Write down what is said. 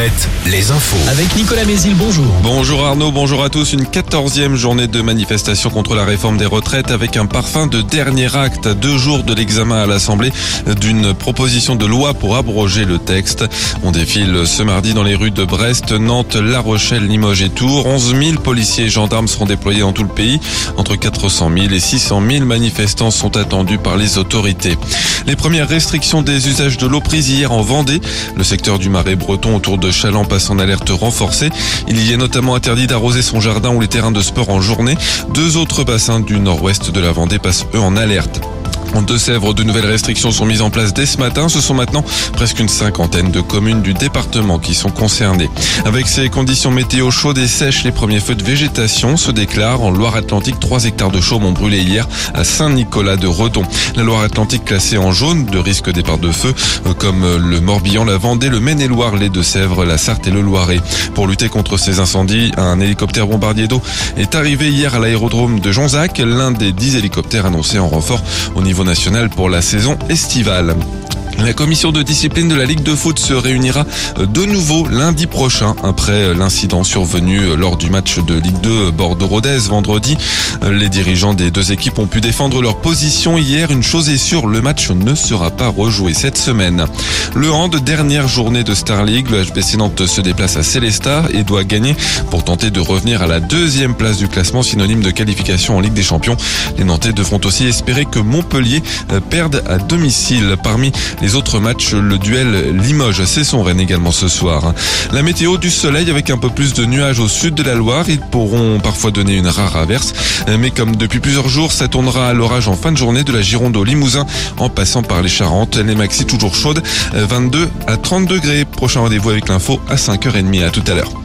Alouette, les infos. Avec Nicolas Mézil, bonjour. Bonjour Arnaud, bonjour à tous. Une quatorzième journée de manifestation contre la réforme des retraites avec un parfum de dernier acte à deux jours de l'examen à l'Assemblée d'une proposition de loi pour abroger le texte. On défile ce mardi dans les rues de Brest, Nantes, La Rochelle, Limoges et Tours. 11 000 policiers et gendarmes seront déployés dans tout le pays. Entre 400 000 et 600 000 manifestants sont attendus par les autorités. Les premières restrictions des usages de l'eau prises hier en Vendée. Le secteur du Marais breton autour de Chaland passe en alerte renforcée. Il y est notamment interdit d'arroser son jardin ou les terrains de sport en journée. Deux autres bassins du nord-ouest de la Vendée passent eux en alerte. En Deux-Sèvres, de nouvelles restrictions sont mises en place dès ce matin. Ce sont maintenant presque une cinquantaine de communes du département qui sont concernées. Avec ces conditions météo chaudes et sèches, les premiers feux de végétation se déclarent. En Loire-Atlantique, 3 hectares de chaume ont brûlé hier à Saint-Nicolas de Redon. La Loire-Atlantique classée en jaune de risque départ de feu, comme le Morbihan, la Vendée, le Maine-et-Loire, les Deux-Sèvres, la Sarthe et le Loiret. Pour lutter contre ces incendies, un hélicoptère bombardier d'eau est arrivé hier à l'aérodrome de Jonzac, l'un des 10 hélicoptères annoncés en renfort au niveau national pour la saison estivale. La commission de discipline de la Ligue de foot se réunira de nouveau lundi prochain après l'incident survenu lors du match de Ligue 2 Bordeaux-Rodez vendredi. Les dirigeants des deux équipes ont pu défendre leur position hier. Une chose est sûre, le match ne sera pas rejoué cette semaine. Le hand, dernière journée de Star League, le HBC Nantes se déplace à Célestat et doit gagner pour tenter de revenir à la deuxième place du classement synonyme de qualification en Ligue des Champions. Les Nantais devront aussi espérer que Montpellier perde à domicile. Parmi les autres matchs, le duel Limoges-Cesson-Rennes également ce soir. La météo du soleil avec un peu plus de nuages au sud de la Loire. Ils pourront parfois donner une rare averse. Mais comme depuis plusieurs jours, ça tournera à l'orage en fin de journée de la Gironde au Limousin en passant par les Charentes. Les maxi toujours chaudes, 22 à 30 degrés. Prochain rendez-vous avec l'info à 5h30. À tout à l'heure.